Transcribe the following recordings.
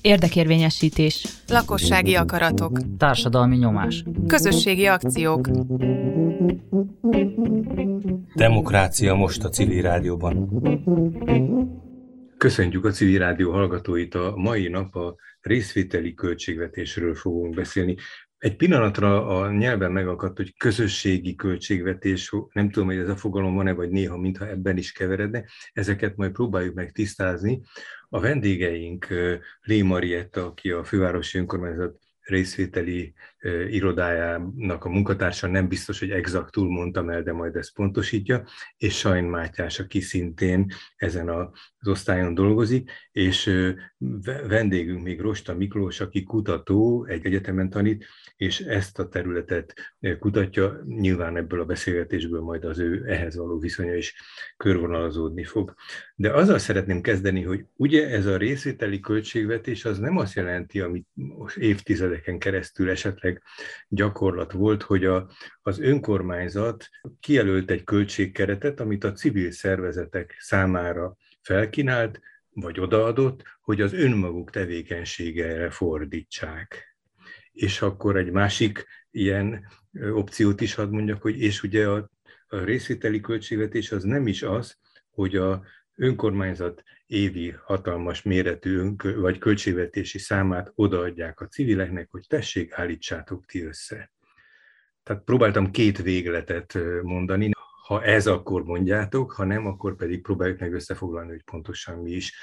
Érdekérvényesítés. Lakossági akaratok. Társadalmi nyomás. Közösségi akciók. Demokrácia most a civil rádióban. Köszöntjük a civil rádió hallgatóit. A mai nap a részvételi költségvetésről fogunk beszélni. Egy pillanatra a nyelven megakadt, hogy közösségi költségvetés, nem tudom, hogy ez a fogalom van-e, vagy néha, mintha ebben is keveredne, ezeket majd próbáljuk meg tisztázni. A vendégeink Lé Marietta, aki a fővárosi önkormányzat részvételi irodájának a munkatársa, nem biztos, hogy exaktul mondtam el, de majd ezt pontosítja, és Sajn Mátyás, aki szintén ezen az osztályon dolgozik, és vendégünk még Rosta Miklós, aki kutató, egy egyetemen tanít, és ezt a területet kutatja, nyilván ebből a beszélgetésből majd az ő ehhez való viszonya is körvonalazódni fog. De azzal szeretném kezdeni, hogy ugye ez a részvételi költségvetés az nem azt jelenti, amit évtizedeken keresztül esetleg gyakorlat volt, hogy a, az önkormányzat kijelölt egy költségkeretet, amit a civil szervezetek számára felkínált, vagy odaadott, hogy az önmaguk tevékenységére fordítsák. És akkor egy másik ilyen opciót is hadd mondjak, hogy és ugye a, a részvételi költségvetés az nem is az, hogy a önkormányzat évi hatalmas méretű ön- vagy költségvetési számát odaadják a civileknek, hogy tessék, állítsátok ti össze. Tehát próbáltam két végletet mondani, ha ez, akkor mondjátok, ha nem, akkor pedig próbáljuk meg összefoglalni, hogy pontosan mi is.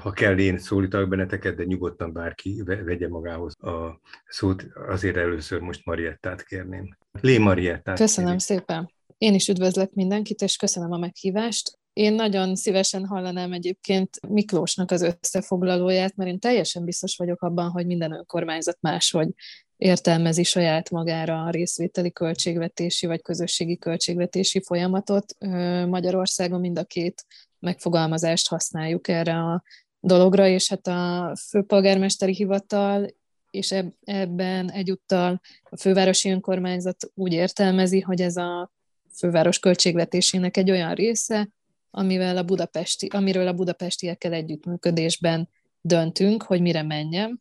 Ha kell, én szólítok benneteket, de nyugodtan bárki vegye magához a szót. Azért először most Mariettát kérném. Lé Mariettát. Köszönöm kérném. szépen. Én is üdvözlök mindenkit, és köszönöm a meghívást. Én nagyon szívesen hallanám egyébként Miklósnak az összefoglalóját, mert én teljesen biztos vagyok abban, hogy minden önkormányzat máshogy értelmezi saját magára a részvételi költségvetési vagy közösségi költségvetési folyamatot. Magyarországon mind a két megfogalmazást használjuk erre a dologra, és hát a főpolgármesteri hivatal és ebben egyúttal a fővárosi önkormányzat úgy értelmezi, hogy ez a főváros költségvetésének egy olyan része, amivel a budapesti, amiről a budapestiekkel együttműködésben döntünk, hogy mire menjem.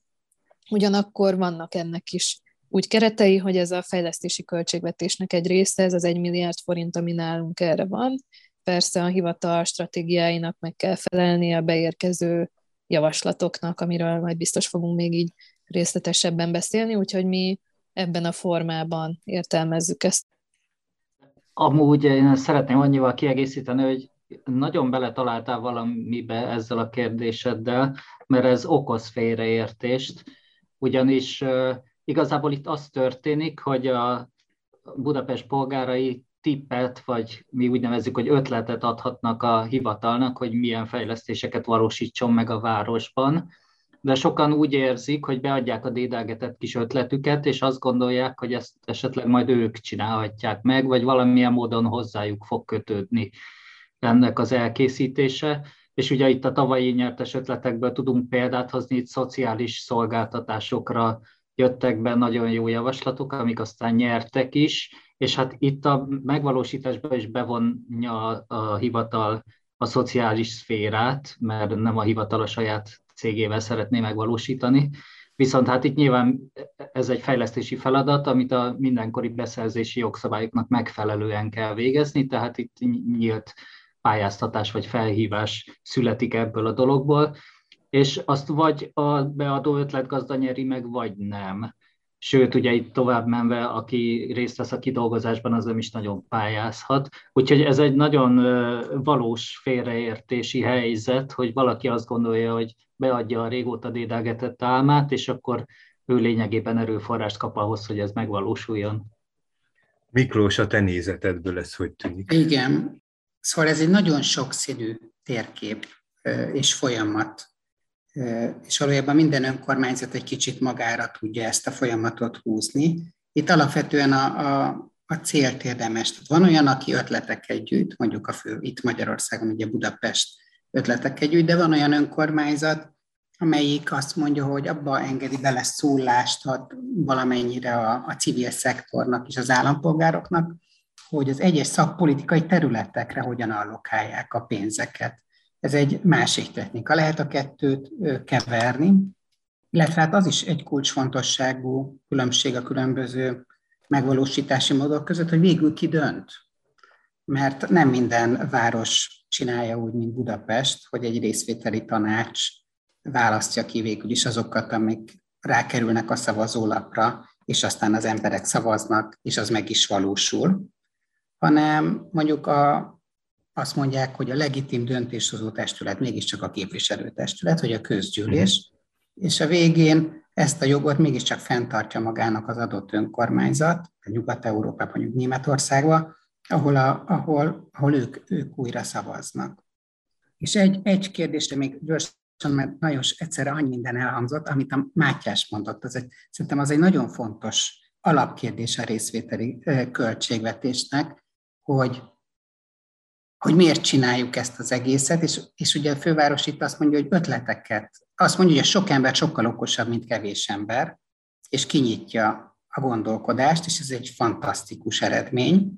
Ugyanakkor vannak ennek is úgy keretei, hogy ez a fejlesztési költségvetésnek egy része, ez az egy milliárd forint, ami nálunk erre van. Persze a hivatal stratégiáinak meg kell felelni a beérkező javaslatoknak, amiről majd biztos fogunk még így részletesebben beszélni, úgyhogy mi ebben a formában értelmezzük ezt. Amúgy én szeretném annyival kiegészíteni, hogy nagyon beletaláltál valamibe ezzel a kérdéseddel, mert ez okoz félreértést, ugyanis igazából itt az történik, hogy a Budapest polgárai tippet, vagy mi úgy nevezzük, hogy ötletet adhatnak a hivatalnak, hogy milyen fejlesztéseket valósítson meg a városban, de sokan úgy érzik, hogy beadják a dédelgetett kis ötletüket, és azt gondolják, hogy ezt esetleg majd ők csinálhatják meg, vagy valamilyen módon hozzájuk fog kötődni ennek az elkészítése, és ugye itt a tavalyi nyertes ötletekből tudunk példát hozni, itt szociális szolgáltatásokra jöttek be nagyon jó javaslatok, amik aztán nyertek is, és hát itt a megvalósításban is bevonja a hivatal a szociális szférát, mert nem a hivatal a saját cégével szeretné megvalósítani. Viszont hát itt nyilván ez egy fejlesztési feladat, amit a mindenkori beszerzési jogszabályoknak megfelelően kell végezni, tehát itt nyílt pályáztatás vagy felhívás születik ebből a dologból, és azt vagy a beadó ötletgazda nyeri meg, vagy nem. Sőt, ugye itt tovább menve, aki részt vesz a kidolgozásban, az nem is nagyon pályázhat. Úgyhogy ez egy nagyon valós félreértési helyzet, hogy valaki azt gondolja, hogy beadja a régóta dédelgetett álmát, és akkor ő lényegében erőforrást kap ahhoz, hogy ez megvalósuljon. Miklós, a te nézetedből ez hogy tűnik? Igen, Szóval ez egy nagyon sokszínű térkép és folyamat, és valójában minden önkormányzat egy kicsit magára tudja ezt a folyamatot húzni. Itt alapvetően a, a, a célt érdemes. Tehát van olyan, aki ötleteket gyűjt, mondjuk a fő, itt Magyarországon ugye Budapest ötleteket gyűjt, de van olyan önkormányzat, amelyik azt mondja, hogy abba engedi bele szólást ad valamennyire a, a civil szektornak és az állampolgároknak, hogy az egyes szakpolitikai területekre hogyan allokálják a pénzeket. Ez egy másik technika. Lehet a kettőt keverni, illetve hát az is egy kulcsfontosságú különbség a különböző megvalósítási módok között, hogy végül ki dönt. Mert nem minden város csinálja úgy, mint Budapest, hogy egy részvételi tanács választja ki végül is azokat, amik rákerülnek a szavazólapra, és aztán az emberek szavaznak, és az meg is valósul, hanem mondjuk a, azt mondják, hogy a legitim döntéshozó testület mégiscsak a képviselőtestület, vagy a közgyűlés, mm. és a végén ezt a jogot mégiscsak fenntartja magának az adott önkormányzat, a Nyugat-Európában, mondjuk Németországban, ahol, a, ahol, ahol ők, ők újra szavaznak. És egy, egy kérdésre még gyorsan, mert nagyon egyszerre annyi minden elhangzott, amit a Mátyás mondott, az egy, szerintem az egy nagyon fontos alapkérdés a részvételi költségvetésnek, hogy, hogy miért csináljuk ezt az egészet, és, és ugye a főváros itt azt mondja, hogy ötleteket, azt mondja, hogy a sok ember sokkal okosabb, mint kevés ember, és kinyitja a gondolkodást, és ez egy fantasztikus eredmény.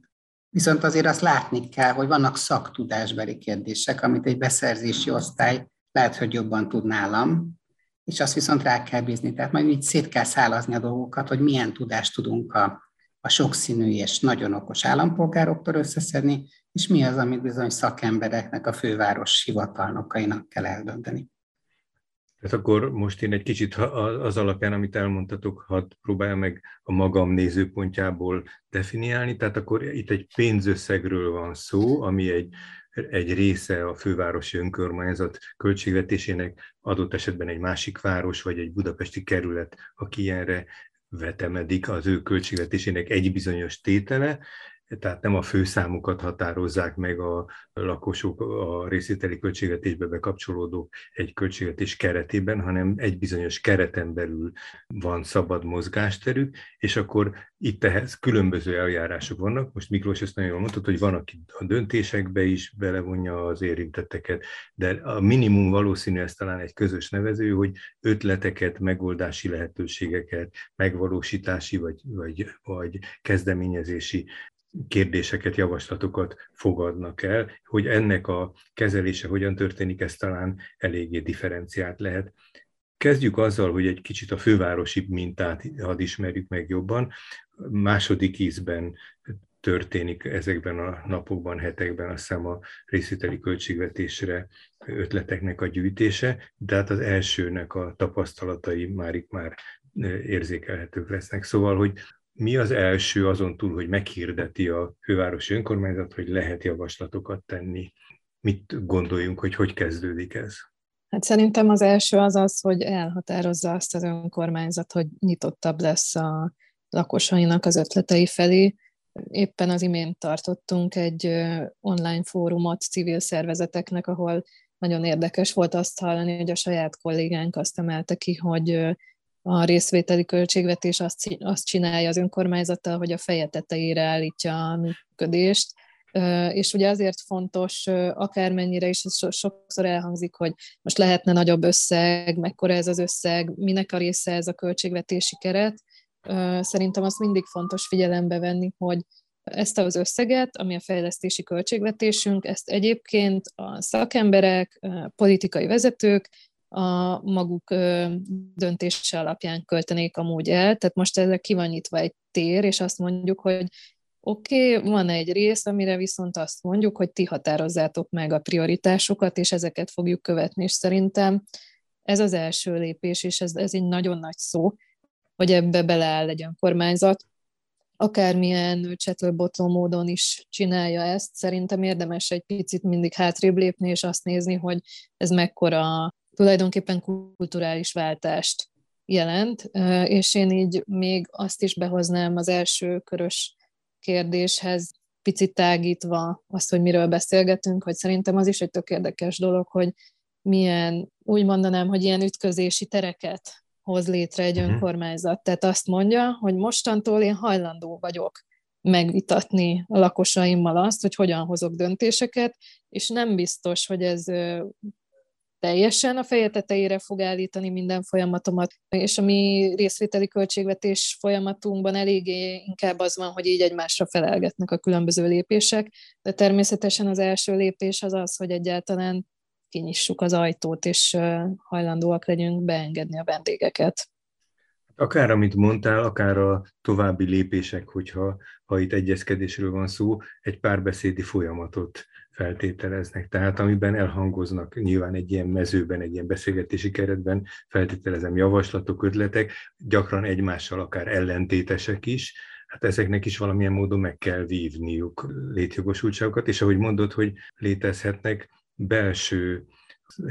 Viszont azért azt látni kell, hogy vannak szaktudásbeli kérdések, amit egy beszerzési osztály lehet, hogy jobban tud nálam, és azt viszont rá kell bízni. Tehát majd így szét kell szálazni a dolgokat, hogy milyen tudást tudunk a, a sokszínű és nagyon okos állampolgároktól összeszedni, és mi az, amit bizony szakembereknek, a főváros hivatalnokainak kell eldönteni. Tehát akkor most én egy kicsit az alapján, amit elmondtatok, hadd próbáljam meg a magam nézőpontjából definiálni. Tehát akkor itt egy pénzösszegről van szó, ami egy, egy része a fővárosi önkormányzat költségvetésének, adott esetben egy másik város vagy egy budapesti kerület, aki ilyenre vetemedik az ő költségvetésének egy bizonyos tétele, tehát nem a főszámokat határozzák meg a lakosok, a részvételi költségvetésbe bekapcsolódók egy költségvetés keretében, hanem egy bizonyos kereten belül van szabad mozgásterük, és akkor itt ehhez különböző eljárások vannak. Most Miklós ezt nagyon jól mondtad, hogy van, aki a döntésekbe is belevonja az érintetteket, de a minimum valószínű ez talán egy közös nevező, hogy ötleteket, megoldási lehetőségeket, megvalósítási vagy, vagy, vagy kezdeményezési kérdéseket, javaslatokat fogadnak el, hogy ennek a kezelése hogyan történik, ez talán eléggé differenciált lehet. Kezdjük azzal, hogy egy kicsit a fővárosi mintát hadd ismerjük meg jobban. Második ízben történik ezekben a napokban, hetekben azt hiszem a részvételi költségvetésre ötleteknek a gyűjtése, de hát az elsőnek a tapasztalatai már itt már érzékelhetők lesznek. Szóval, hogy mi az első azon túl, hogy meghirdeti a fővárosi önkormányzat, hogy lehet javaslatokat tenni? Mit gondoljunk, hogy hogy kezdődik ez? Hát szerintem az első az az, hogy elhatározza azt az önkormányzat, hogy nyitottabb lesz a lakosainak az ötletei felé. Éppen az imént tartottunk egy online fórumot civil szervezeteknek, ahol nagyon érdekes volt azt hallani, hogy a saját kollégánk azt emelte ki, hogy a részvételi költségvetés azt, azt csinálja az önkormányzattal, hogy a feje tetejére állítja a működést, és ugye azért fontos, akármennyire is ez sokszor elhangzik, hogy most lehetne nagyobb összeg, mekkora ez az összeg, minek a része ez a költségvetési keret. Szerintem azt mindig fontos figyelembe venni, hogy ezt az összeget, ami a fejlesztési költségvetésünk, ezt egyébként a szakemberek, politikai vezetők a maguk döntése alapján költenék amúgy el. Tehát most ezzel ki van nyitva egy tér, és azt mondjuk, hogy oké, okay, van egy rész, amire viszont azt mondjuk, hogy ti határozzátok meg a prioritásokat, és ezeket fogjuk követni, és szerintem ez az első lépés, és ez, ez egy nagyon nagy szó, hogy ebbe beleáll egy önkormányzat, akármilyen csetlőbotló módon is csinálja ezt, szerintem érdemes egy picit mindig hátrébb lépni, és azt nézni, hogy ez mekkora tulajdonképpen kulturális váltást jelent, és én így még azt is behoznám az első körös kérdéshez, picit tágítva azt, hogy miről beszélgetünk, hogy szerintem az is egy tök érdekes dolog, hogy milyen, úgy mondanám, hogy ilyen ütközési tereket hoz létre egy uh-huh. önkormányzat. Tehát azt mondja, hogy mostantól én hajlandó vagyok megvitatni a lakosaimmal azt, hogy hogyan hozok döntéseket, és nem biztos, hogy ez teljesen a feje tetejére fog állítani minden folyamatomat, és a mi részvételi költségvetés folyamatunkban eléggé inkább az van, hogy így egymásra felelgetnek a különböző lépések, de természetesen az első lépés az az, hogy egyáltalán kinyissuk az ajtót, és hajlandóak legyünk beengedni a vendégeket. Akár amit mondtál, akár a további lépések, hogyha ha itt egyezkedésről van szó, egy párbeszédi folyamatot feltételeznek. Tehát amiben elhangoznak nyilván egy ilyen mezőben, egy ilyen beszélgetési keretben feltételezem javaslatok, ötletek, gyakran egymással akár ellentétesek is, hát ezeknek is valamilyen módon meg kell vívniuk létjogosultságokat, és ahogy mondod, hogy létezhetnek belső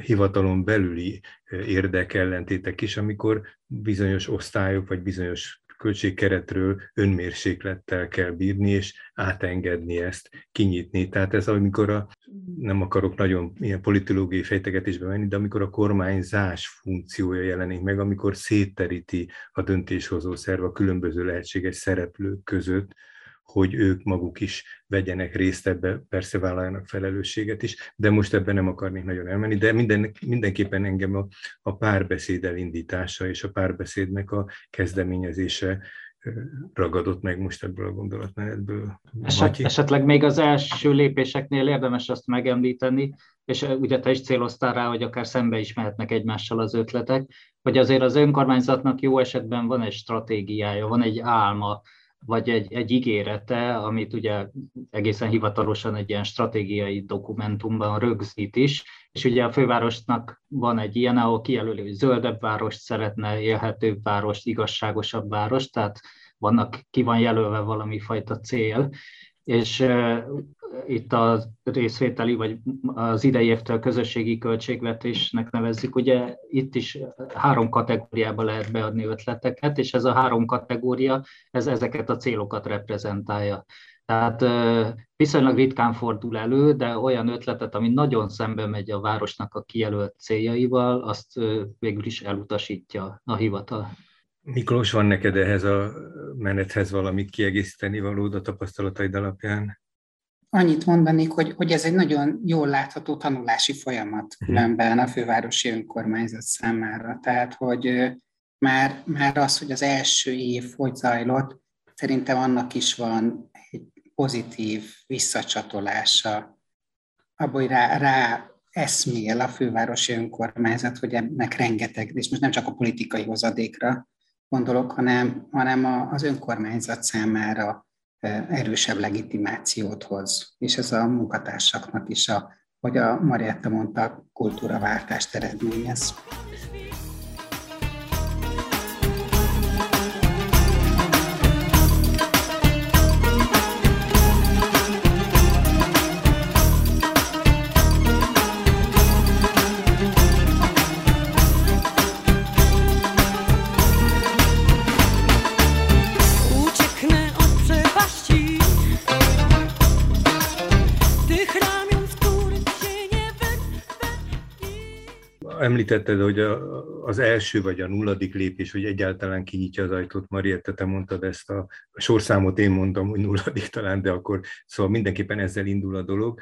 hivatalon belüli érdekellentétek is, amikor bizonyos osztályok vagy bizonyos költségkeretről önmérséklettel kell bírni, és átengedni ezt, kinyitni. Tehát ez amikor a, nem akarok nagyon ilyen politológiai fejtegetésbe menni, de amikor a kormányzás funkciója jelenik meg, amikor szétteríti a döntéshozó szerv a különböző lehetséges szereplők között, hogy ők maguk is vegyenek részt ebbe, persze vállaljanak felelősséget is, de most ebben nem akarnék nagyon elmenni, de minden, mindenképpen engem a, a párbeszéd elindítása és a párbeszédnek a kezdeményezése ragadott meg most ebből a gondolatmenetből. Eset, esetleg még az első lépéseknél érdemes azt megemlíteni, és ugye te is céloztál rá, hogy akár szembe is mehetnek egymással az ötletek, hogy azért az önkormányzatnak jó esetben van egy stratégiája, van egy álma, vagy egy, egy ígérete, amit ugye egészen hivatalosan egy ilyen stratégiai dokumentumban rögzít is, és ugye a fővárosnak van egy ilyen, ahol kijelöli, hogy zöldebb várost szeretne, élhetőbb várost, igazságosabb várost, tehát vannak, ki van jelölve valami fajta cél, és itt a részvételi, vagy az idei évtől közösségi költségvetésnek nevezzük, ugye itt is három kategóriába lehet beadni ötleteket, és ez a három kategória, ez ezeket a célokat reprezentálja. Tehát viszonylag ritkán fordul elő, de olyan ötletet, ami nagyon szembe megy a városnak a kijelölt céljaival, azt végül is elutasítja a hivatal. Miklós, van neked ehhez a menethez valamit kiegészíteni valód a tapasztalataid alapján? Annyit mondanék, hogy, hogy ez egy nagyon jól látható tanulási folyamat mhm. különben a fővárosi önkormányzat számára. Tehát, hogy már, már az, hogy az első év hogy zajlott, szerintem annak is van egy pozitív visszacsatolása, abból, hogy rá, rá eszmél a fővárosi önkormányzat, hogy ennek rengeteg, és most nem csak a politikai hozadékra gondolok, hanem, hanem az önkormányzat számára erősebb legitimációt hoz. És ez a munkatársaknak is, a, hogy a Marietta mondta, kultúraváltást eredményez. Említetted, hogy a, az első vagy a nulladik lépés, hogy egyáltalán kinyitja az ajtót, Mariette, te mondtad ezt a, sorszámot, én mondtam, hogy nulladik talán, de akkor szóval mindenképpen ezzel indul a dolog.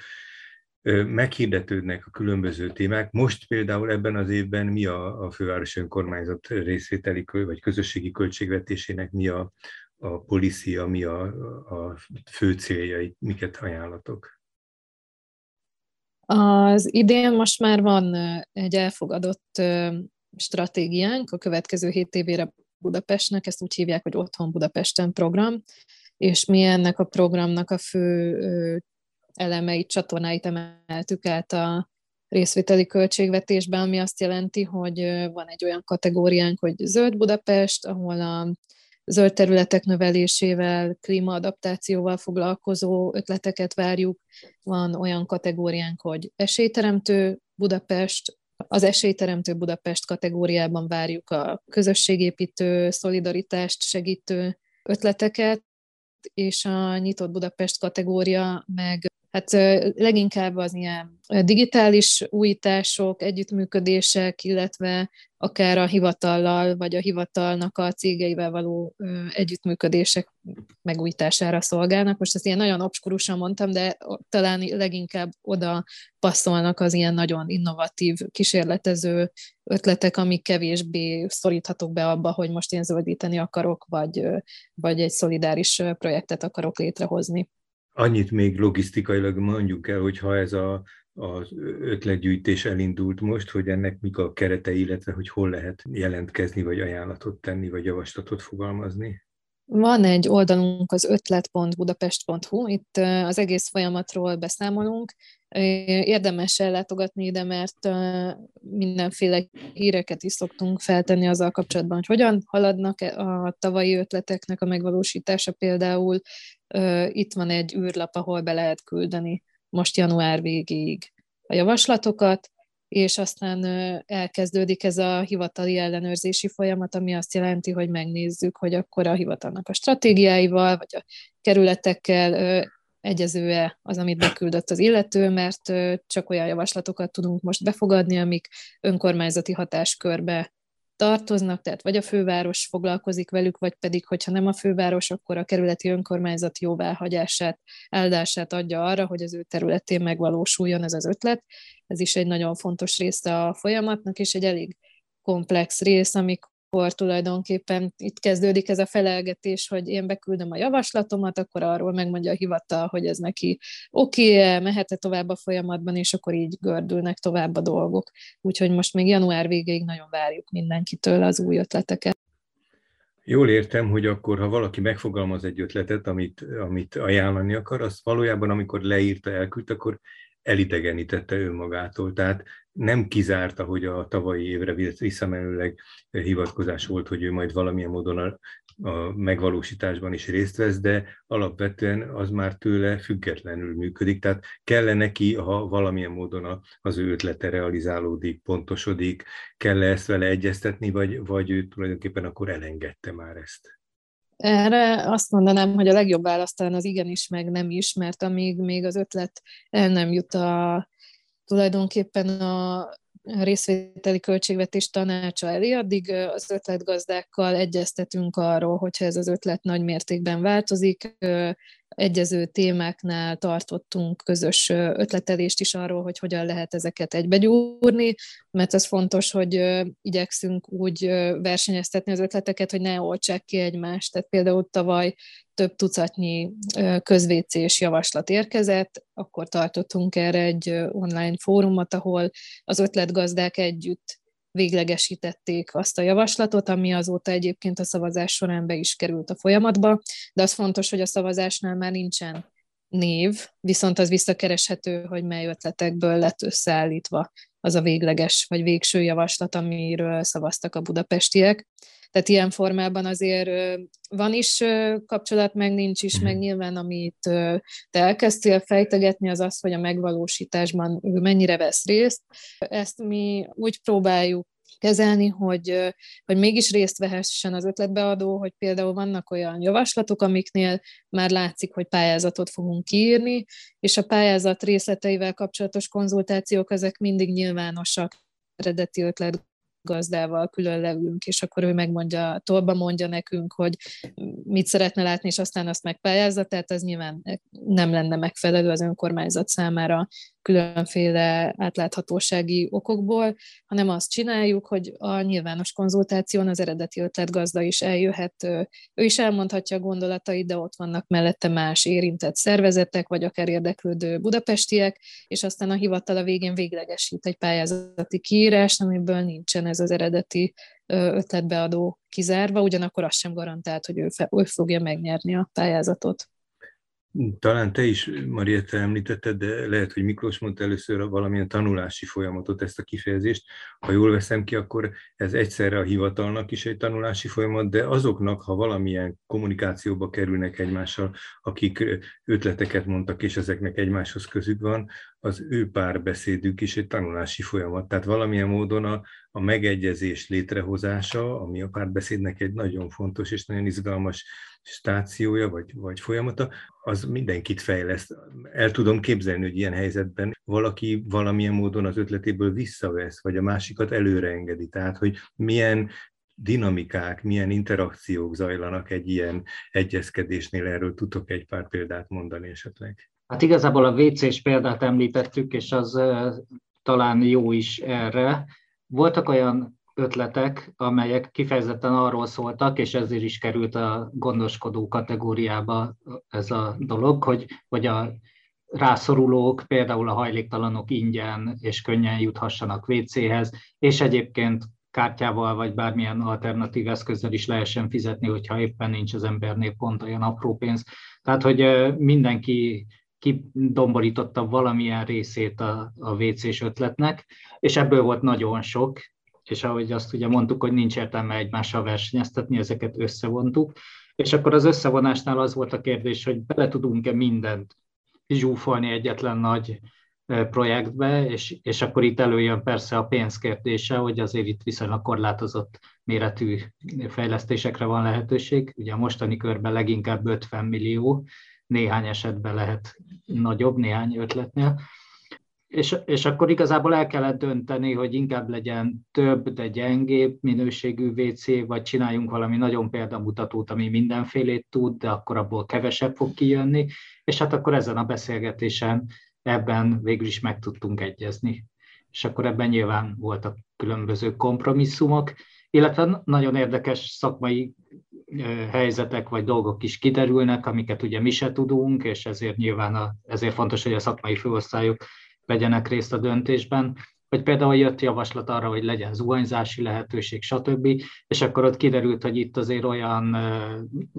Meghirdetődnek a különböző témák. Most például ebben az évben mi a, a fővárosi önkormányzat részvételi vagy közösségi költségvetésének mi a, a policia, mi a, a fő céljai, miket ajánlatok? Az idén most már van egy elfogadott stratégiánk a következő hét évére Budapestnek, ezt úgy hívják, hogy Otthon Budapesten program, és mi ennek a programnak a fő elemeit, csatornáit emeltük át a részvételi költségvetésben, ami azt jelenti, hogy van egy olyan kategóriánk, hogy Zöld Budapest, ahol a zöld területek növelésével, klímaadaptációval foglalkozó ötleteket várjuk. Van olyan kategóriánk, hogy esélyteremtő Budapest, az esélyteremtő Budapest kategóriában várjuk a közösségépítő, szolidaritást segítő ötleteket, és a nyitott Budapest kategória meg hát leginkább az ilyen digitális újítások, együttműködések, illetve akár a hivatallal, vagy a hivatalnak a cégeivel való együttműködések megújítására szolgálnak. Most ezt ilyen nagyon obskurusan mondtam, de talán leginkább oda passzolnak az ilyen nagyon innovatív, kísérletező ötletek, amik kevésbé szoríthatók be abba, hogy most én zöldíteni akarok, vagy, vagy egy szolidáris projektet akarok létrehozni. Annyit még logisztikailag mondjuk el, hogy ha ez a az ötletgyűjtés elindult most, hogy ennek mik a keretei, illetve hogy hol lehet jelentkezni, vagy ajánlatot tenni, vagy javaslatot fogalmazni? Van egy oldalunk, az ötlet.budapest.hu, itt az egész folyamatról beszámolunk. Érdemes ellátogatni ide, mert mindenféle híreket is szoktunk feltenni azzal kapcsolatban, hogy hogyan haladnak a tavalyi ötleteknek a megvalósítása például. Itt van egy űrlap, ahol be lehet küldeni most január végéig a javaslatokat, és aztán elkezdődik ez a hivatali ellenőrzési folyamat, ami azt jelenti, hogy megnézzük, hogy akkor a hivatalnak a stratégiáival, vagy a kerületekkel egyező-e az, amit beküldött az illető, mert csak olyan javaslatokat tudunk most befogadni, amik önkormányzati hatáskörbe tartoznak, tehát vagy a főváros foglalkozik velük, vagy pedig, hogyha nem a főváros, akkor a kerületi önkormányzat jóváhagyását, áldását adja arra, hogy az ő területén megvalósuljon ez az ötlet. Ez is egy nagyon fontos része a folyamatnak, és egy elég komplex rész, amikor akkor tulajdonképpen itt kezdődik ez a felelgetés, hogy én beküldöm a javaslatomat, akkor arról megmondja a hivatal, hogy ez neki oké, okay mehet-e tovább a folyamatban, és akkor így gördülnek tovább a dolgok. Úgyhogy most még január végéig nagyon várjuk mindenkitől az új ötleteket. Jól értem, hogy akkor, ha valaki megfogalmaz egy ötletet, amit, amit ajánlani akar, azt valójában, amikor leírta, elküldte, akkor elidegenítette önmagától. Tehát nem kizárta, hogy a tavalyi évre visszamenőleg hivatkozás volt, hogy ő majd valamilyen módon a, a megvalósításban is részt vesz, de alapvetően az már tőle függetlenül működik. Tehát kell neki, ha valamilyen módon az ő ötlete realizálódik, pontosodik, kell ezt vele egyeztetni, vagy, vagy ő tulajdonképpen akkor elengedte már ezt? Erre azt mondanám, hogy a legjobb válasz talán az igenis, meg nem is, mert amíg még az ötlet el nem jut a tulajdonképpen a részvételi költségvetés tanácsa elé, addig az ötletgazdákkal egyeztetünk arról, hogyha ez az ötlet nagy mértékben változik, egyező témáknál tartottunk közös ötletelést is arról, hogy hogyan lehet ezeket egybegyúrni, mert az fontos, hogy igyekszünk úgy versenyeztetni az ötleteket, hogy ne oltsák ki egymást. Tehát például tavaly több tucatnyi közvécés javaslat érkezett, akkor tartottunk erre egy online fórumot, ahol az ötletgazdák együtt véglegesítették azt a javaslatot, ami azóta egyébként a szavazás során be is került a folyamatba, de az fontos, hogy a szavazásnál már nincsen név, viszont az visszakereshető, hogy mely ötletekből lett összeállítva az a végleges vagy végső javaslat, amiről szavaztak a budapestiek. Tehát ilyen formában azért van is kapcsolat, meg nincs is, meg mhm. nyilván amit te elkezdtél fejtegetni, az az, hogy a megvalósításban ő mennyire vesz részt. Ezt mi úgy próbáljuk kezelni, hogy, hogy mégis részt vehessen az ötletbeadó, hogy például vannak olyan javaslatok, amiknél már látszik, hogy pályázatot fogunk kiírni, és a pályázat részleteivel kapcsolatos konzultációk ezek mindig nyilvánosak eredeti ötlet gazdával külön leülünk, és akkor ő megmondja, tolba mondja nekünk, hogy mit szeretne látni, és aztán azt megpályázza, tehát ez nyilván nem lenne megfelelő az önkormányzat számára különféle átláthatósági okokból, hanem azt csináljuk, hogy a nyilvános konzultáción az eredeti ötletgazda is eljöhet, ő is elmondhatja a gondolatait, de ott vannak mellette más érintett szervezetek, vagy akár érdeklődő budapestiek, és aztán a hivatal a végén véglegesít egy pályázati kiírás, amiből nincsen ez az eredeti ötletbeadó kizárva, ugyanakkor az sem garantált, hogy ő, fe, ő fogja megnyerni a pályázatot. Talán te is, Marietta, említetted, de lehet, hogy Miklós mondta először valamilyen tanulási folyamatot, ezt a kifejezést. Ha jól veszem ki, akkor ez egyszerre a hivatalnak is egy tanulási folyamat, de azoknak, ha valamilyen kommunikációba kerülnek egymással, akik ötleteket mondtak, és ezeknek egymáshoz közük van, az ő párbeszédük is egy tanulási folyamat. Tehát valamilyen módon a, a megegyezés létrehozása, ami a párbeszédnek egy nagyon fontos és nagyon izgalmas stációja vagy, vagy folyamata, az mindenkit fejleszt. El tudom képzelni, hogy ilyen helyzetben valaki valamilyen módon az ötletéből visszavesz, vagy a másikat előre engedi. Tehát, hogy milyen dinamikák, milyen interakciók zajlanak egy ilyen egyezkedésnél, erről tudok egy pár példát mondani esetleg. Hát igazából a WC-s példát említettük, és az talán jó is erre. Voltak olyan ötletek, amelyek kifejezetten arról szóltak, és ezért is került a gondoskodó kategóriába ez a dolog, hogy, hogy a rászorulók, például a hajléktalanok ingyen és könnyen juthassanak WC-hez, és egyébként kártyával vagy bármilyen alternatív eszközzel is lehessen fizetni, hogyha éppen nincs az embernél pont olyan apró pénz. Tehát, hogy mindenki kidomborította valamilyen részét a, a WC-s ötletnek, és ebből volt nagyon sok, és ahogy azt ugye mondtuk, hogy nincs értelme egymással versenyeztetni, ezeket összevontuk, és akkor az összevonásnál az volt a kérdés, hogy bele tudunk-e mindent zsúfolni egyetlen nagy projektbe, és, és akkor itt előjön persze a pénzkérdése, hogy azért itt viszonylag korlátozott méretű fejlesztésekre van lehetőség. Ugye a mostani körben leginkább 50 millió, néhány esetben lehet nagyobb, néhány ötletnél. És, és akkor igazából el kellett dönteni, hogy inkább legyen több, de gyengébb minőségű WC, vagy csináljunk valami nagyon példamutatót, ami mindenfélét tud, de akkor abból kevesebb fog kijönni, és hát akkor ezen a beszélgetésen ebben végül is meg tudtunk egyezni. És akkor ebben nyilván voltak különböző kompromisszumok, illetve nagyon érdekes szakmai helyzetek vagy dolgok is kiderülnek, amiket ugye mi se tudunk, és ezért nyilván a, ezért fontos, hogy a szakmai főosztályok vegyenek részt a döntésben, hogy például jött javaslat arra, hogy legyen zuhanyzási lehetőség, stb., és akkor ott kiderült, hogy itt azért olyan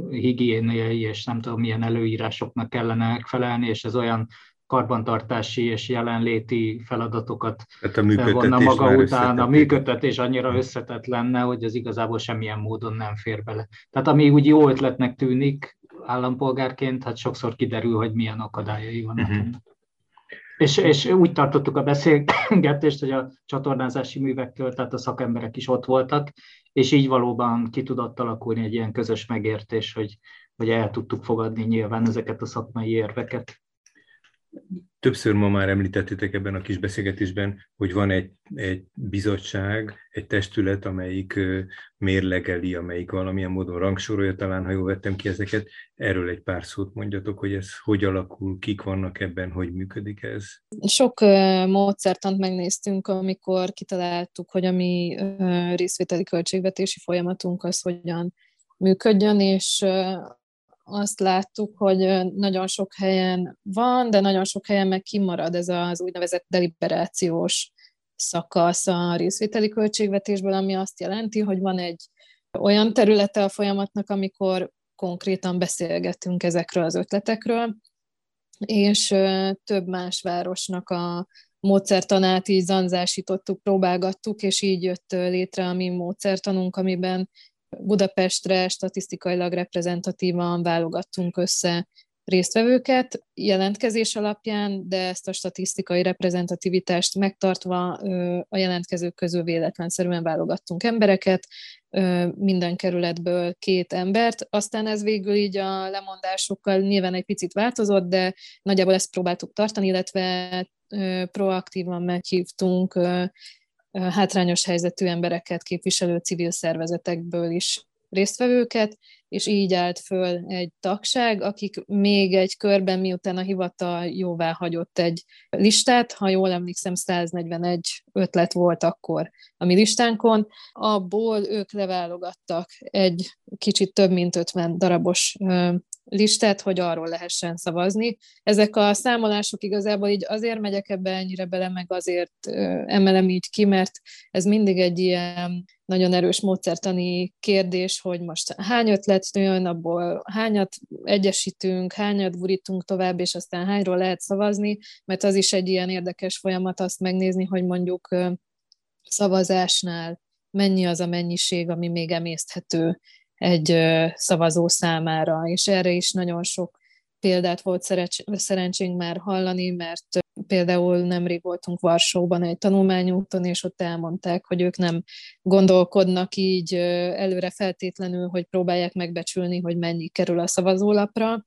higiéniai és nem tudom milyen előírásoknak kellene megfelelni, és ez olyan karbantartási és jelenléti feladatokat hát vonna maga után. A működtetés annyira összetett lenne, hogy ez igazából semmilyen módon nem fér bele. Tehát ami úgy jó ötletnek tűnik állampolgárként, hát sokszor kiderül, hogy milyen akadályai vannak. Uh-huh. És, és úgy tartottuk a beszélgetést, hogy a csatornázási művektől, tehát a szakemberek is ott voltak, és így valóban ki tudott alakulni egy ilyen közös megértés, hogy, hogy el tudtuk fogadni nyilván ezeket a szakmai érveket. Többször ma már említettétek ebben a kis beszélgetésben, hogy van egy, egy bizottság, egy testület, amelyik mérlegeli, amelyik valamilyen módon rangsorolja, talán ha jól vettem ki ezeket. Erről egy pár szót mondjatok, hogy ez hogy alakul, kik vannak ebben, hogy működik ez? Sok módszertant megnéztünk, amikor kitaláltuk, hogy a mi részvételi költségvetési folyamatunk az hogyan működjön, és azt láttuk, hogy nagyon sok helyen van, de nagyon sok helyen meg kimarad ez az úgynevezett deliberációs szakasz a részvételi költségvetésből, ami azt jelenti, hogy van egy olyan területe a folyamatnak, amikor konkrétan beszélgetünk ezekről az ötletekről, és több más városnak a módszertanát így zanzásítottuk, próbálgattuk, és így jött létre a mi módszertanunk, amiben Budapestre statisztikailag reprezentatívan válogattunk össze résztvevőket jelentkezés alapján, de ezt a statisztikai reprezentativitást megtartva a jelentkezők közül véletlenszerűen válogattunk embereket, minden kerületből két embert. Aztán ez végül így a lemondásokkal nyilván egy picit változott, de nagyjából ezt próbáltuk tartani, illetve proaktívan meghívtunk hátrányos helyzetű embereket képviselő civil szervezetekből is résztvevőket, és így állt föl egy tagság, akik még egy körben, miután a hivatal jóvá hagyott egy listát, ha jól emlékszem, 141 ötlet volt akkor a mi listánkon, abból ők leválogattak egy kicsit több mint 50 darabos listát, hogy arról lehessen szavazni. Ezek a számolások igazából így azért megyek ebbe ennyire bele, meg azért emelem így ki, mert ez mindig egy ilyen nagyon erős módszertani kérdés, hogy most hány ötlet jön, abból hányat egyesítünk, hányat burítunk tovább, és aztán hányról lehet szavazni, mert az is egy ilyen érdekes folyamat azt megnézni, hogy mondjuk szavazásnál mennyi az a mennyiség, ami még emészthető egy szavazó számára, és erre is nagyon sok példát volt szerencsénk már hallani, mert például nemrég voltunk Varsóban egy tanulmányúton, és ott elmondták, hogy ők nem gondolkodnak így előre feltétlenül, hogy próbálják megbecsülni, hogy mennyi kerül a szavazólapra,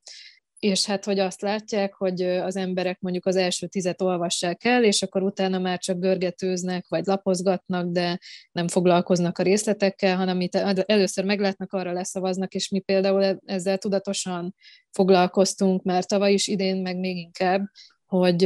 és hát, hogy azt látják, hogy az emberek mondjuk az első tizet olvassák el, és akkor utána már csak görgetőznek, vagy lapozgatnak, de nem foglalkoznak a részletekkel, hanem itt először meglátnak, arra leszavaznak, és mi például ezzel tudatosan foglalkoztunk már tavaly is, idén meg még inkább, hogy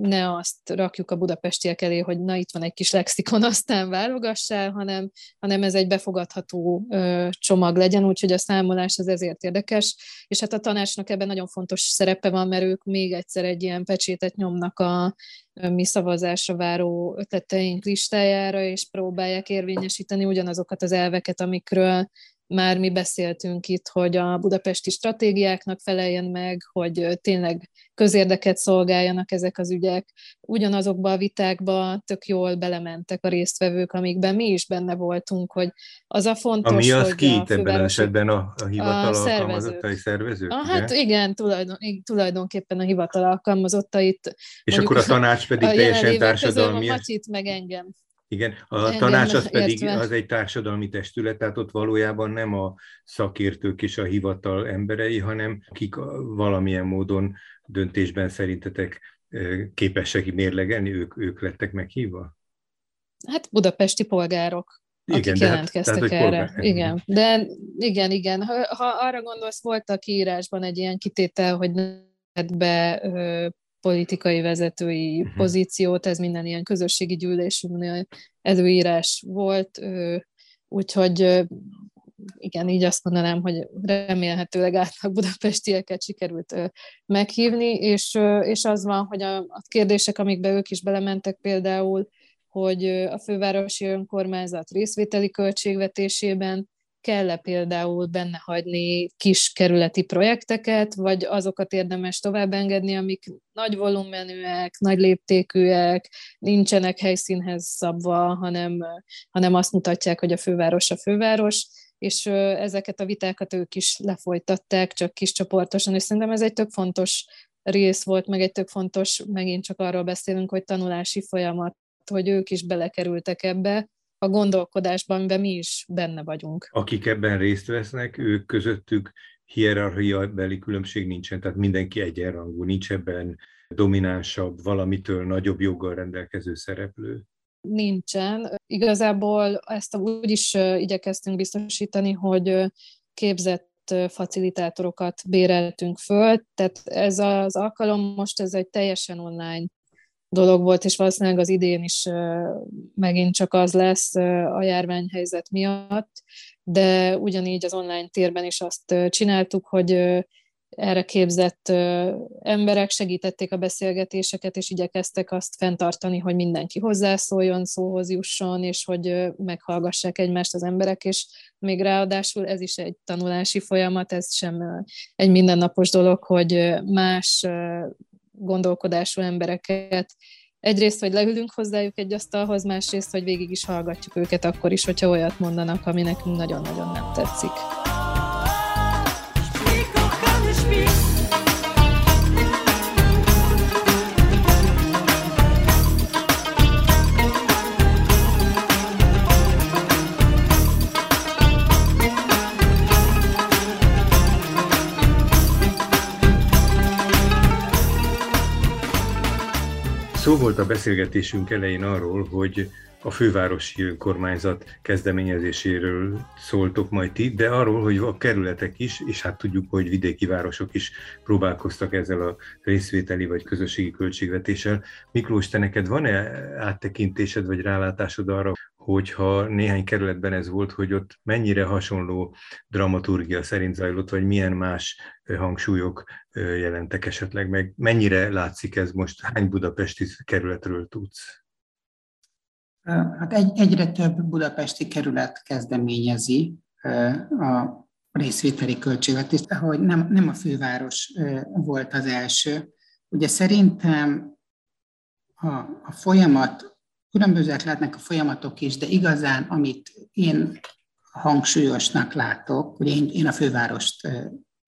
ne azt rakjuk a budapestiek elé, hogy na itt van egy kis lexikon, aztán válogassál, hanem, hanem ez egy befogadható csomag legyen, úgyhogy a számolás az ezért érdekes, és hát a tanácsnak ebben nagyon fontos szerepe van, mert ők még egyszer egy ilyen pecsétet nyomnak a mi szavazásra váró ötleteink listájára, és próbálják érvényesíteni ugyanazokat az elveket, amikről már mi beszéltünk itt, hogy a budapesti stratégiáknak feleljen meg, hogy tényleg közérdeket szolgáljanak ezek az ügyek. Ugyanazokba a vitákba tök jól belementek a résztvevők, amikben mi is benne voltunk, hogy az a fontos, Ami az hogy ki a ebben az esetben a, a hivatal a alkalmazottai szervezők? Ah, hát igen, tulajdon, tulajdonképpen a hivatal alkalmazottait. És akkor a tanács pedig a teljesen társadalmi. A Macsit meg engem. Igen, a tanács az pedig az egy társadalmi testület, tehát ott valójában nem a szakértők és a hivatal emberei, hanem akik valamilyen módon döntésben szerintetek képesek mérlegelni, ők, ők lettek meghívva? Hát budapesti polgárok, igen, akik hát- jelentkeztek hát, erre. Polgár. Igen, de igen, igen. Ha, ha arra gondolsz, volt a kiírásban egy ilyen kitétel, hogy be politikai vezetői uh-huh. pozíciót, ez minden ilyen közösségi gyűlésünknél előírás volt, úgyhogy igen, így azt mondanám, hogy remélhetőleg átlag budapestieket sikerült meghívni, és, és az van, hogy a, a kérdések, amikbe ők is belementek például, hogy a fővárosi önkormányzat részvételi költségvetésében kell-e például benne hagyni kis kerületi projekteket, vagy azokat érdemes tovább engedni, amik nagy volumenűek, nagy léptékűek, nincsenek helyszínhez szabva, hanem, hanem azt mutatják, hogy a főváros a főváros, és ezeket a vitákat ők is lefolytatták, csak kis csoportosan, és szerintem ez egy tök fontos rész volt, meg egy tök fontos, megint csak arról beszélünk, hogy tanulási folyamat, hogy ők is belekerültek ebbe, a gondolkodásban, amiben mi is benne vagyunk. Akik ebben részt vesznek, ők közöttük hierarchia beli különbség nincsen, tehát mindenki egyenrangú, nincs ebben dominánsabb, valamitől nagyobb joggal rendelkező szereplő. Nincsen. Igazából ezt úgy is igyekeztünk biztosítani, hogy képzett facilitátorokat béreltünk föl, tehát ez az alkalom most ez egy teljesen online dolog volt, és valószínűleg az idén is megint csak az lesz a járványhelyzet miatt, de ugyanígy az online térben is azt csináltuk, hogy erre képzett emberek segítették a beszélgetéseket, és igyekeztek azt fenntartani, hogy mindenki hozzászóljon, szóhoz jusson, és hogy meghallgassák egymást az emberek, és még ráadásul ez is egy tanulási folyamat, ez sem egy mindennapos dolog, hogy más gondolkodású embereket. Egyrészt, hogy leülünk hozzájuk egy asztalhoz, másrészt, hogy végig is hallgatjuk őket akkor is, hogyha olyat mondanak, ami nekünk nagyon-nagyon nem tetszik. Szó volt a beszélgetésünk elején arról, hogy a fővárosi önkormányzat kezdeményezéséről szóltok majd ti, de arról, hogy a kerületek is, és hát tudjuk, hogy vidéki városok is próbálkoztak ezzel a részvételi vagy közösségi költségvetéssel. Miklós, te neked van-e áttekintésed vagy rálátásod arra, hogyha néhány kerületben ez volt, hogy ott mennyire hasonló dramaturgia szerint zajlott, vagy milyen más hangsúlyok jelentek esetleg, meg mennyire látszik ez most, hány budapesti kerületről tudsz? Hát egy, egyre több budapesti kerület kezdeményezi a részvételi költségvetést, hogy nem, nem a főváros volt az első. Ugye szerintem a, a folyamat, különbözőek lehetnek a folyamatok is, de igazán, amit én hangsúlyosnak látok, hogy én, én a fővárost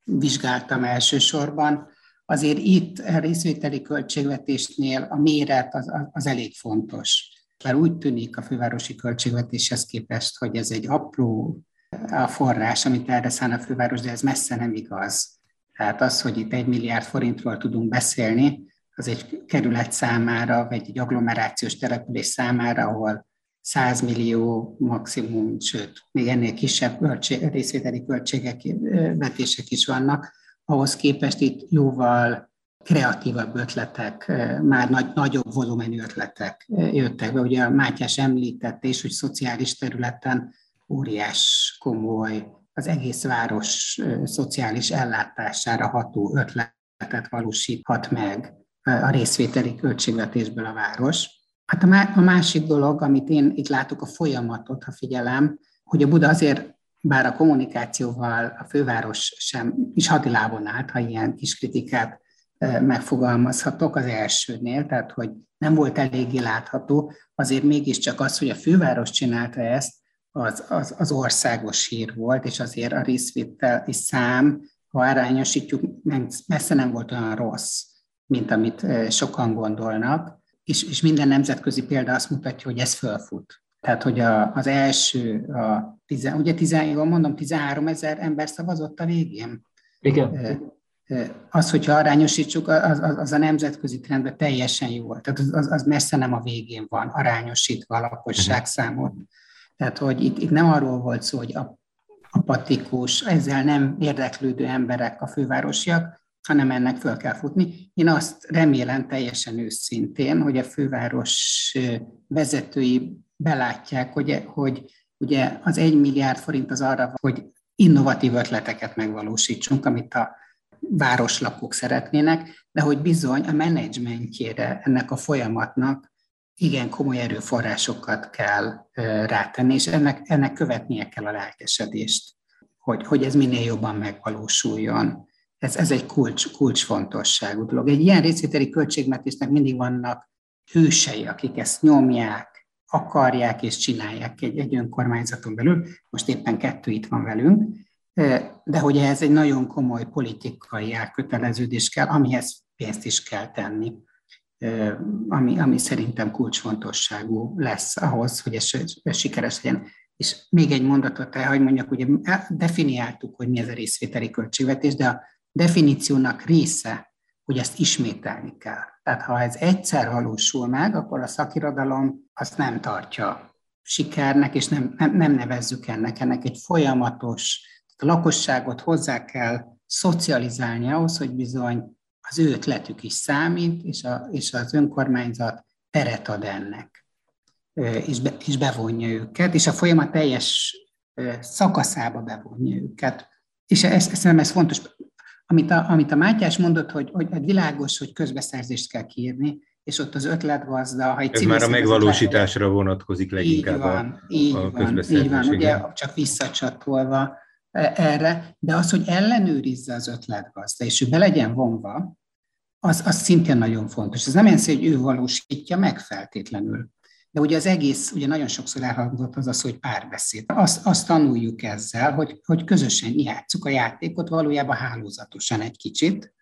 vizsgáltam elsősorban, azért itt a részvételi költségvetésnél a méret az, az, elég fontos. Bár úgy tűnik a fővárosi költségvetéshez képest, hogy ez egy apró a forrás, amit erre szán a főváros, de ez messze nem igaz. Tehát az, hogy itt egy milliárd forintról tudunk beszélni, az egy kerület számára, vagy egy agglomerációs település számára, ahol 100 millió maximum, sőt, még ennél kisebb költség, részvételi költségek, vetések is vannak, ahhoz képest itt jóval kreatívabb ötletek, már nagy, nagyobb volumenű ötletek jöttek be. Ugye Mátyás említette is, hogy szociális területen óriás, komoly, az egész város szociális ellátására ható ötletet valósíthat meg a részvételi költségvetésből a város. Hát a másik dolog, amit én itt látok a folyamatot, ha figyelem, hogy a Buda azért, bár a kommunikációval a főváros sem is hadilábon állt, ha ilyen kis kritikát megfogalmazhatok az elsőnél, tehát hogy nem volt eléggé látható, azért mégiscsak az, hogy a főváros csinálta ezt, az, az, az országos hír volt, és azért a részvételi szám, ha arányosítjuk, messze nem volt olyan rossz, mint amit sokan gondolnak, és, és minden nemzetközi példa azt mutatja, hogy ez fölfut. Tehát, hogy a, az első, a tizen, ugye tizen, jól mondom, 13 ezer ember szavazott a végén. Igen. Az, hogyha arányosítsuk, az, az, az a nemzetközi trendben teljesen jó. Tehát az, az, messze nem a végén van arányosítva a lakosság számot. Tehát, hogy itt, itt nem arról volt szó, hogy apatikus, ezzel nem érdeklődő emberek a fővárosiak, hanem ennek föl kell futni. Én azt remélem teljesen őszintén, hogy a főváros vezetői belátják, hogy, hogy ugye az egy milliárd forint az arra, hogy innovatív ötleteket megvalósítsunk, amit a városlakók szeretnének, de hogy bizony a menedzsmentjére ennek a folyamatnak igen komoly erőforrásokat kell rátenni, és ennek, ennek követnie kell a lelkesedést, hogy, hogy ez minél jobban megvalósuljon. Ez, ez egy kulcs, kulcsfontosságú dolog. Egy ilyen részvételi költségvetésnek mindig vannak hősei, akik ezt nyomják, akarják és csinálják egy, egy önkormányzaton belül. Most éppen kettő itt van velünk, de hogy ez egy nagyon komoly politikai elköteleződés kell, amihez pénzt is kell tenni ami, ami szerintem kulcsfontosságú lesz ahhoz, hogy ez, ez sikeres legyen. És még egy mondatot el, hogy mondjak, ugye definiáltuk, hogy mi ez a részvételi költségvetés, de a definíciónak része, hogy ezt ismételni kell. Tehát ha ez egyszer valósul meg, akkor a szakirodalom azt nem tartja sikernek, és nem, nem, nem nevezzük ennek. Ennek egy folyamatos, a lakosságot hozzá kell szocializálni ahhoz, hogy bizony az ő ötletük is számít, és, a, és az önkormányzat teret ad ennek, és, be, és bevonja őket, és a folyamat teljes szakaszába bevonja őket. És ez, ez, ez fontos. Amit a, amit a Mátyás mondott, hogy, hogy világos, hogy közbeszerzést kell kiírni, és ott az ötletgazda, ha egy Ez már a megvalósításra vonatkozik leginkább így van, a, így a van, így van, ugye csak visszacsatolva erre, de az, hogy ellenőrizze az ötletgazda, és ő be legyen vonva, az, az szintén nagyon fontos. Ez nem jelenti, hogy ő valósítja meg feltétlenül. De ugye az egész, ugye nagyon sokszor elhangzott az az, hogy párbeszéd. Azt, azt tanuljuk ezzel, hogy, hogy közösen játszuk a játékot valójában hálózatosan egy kicsit,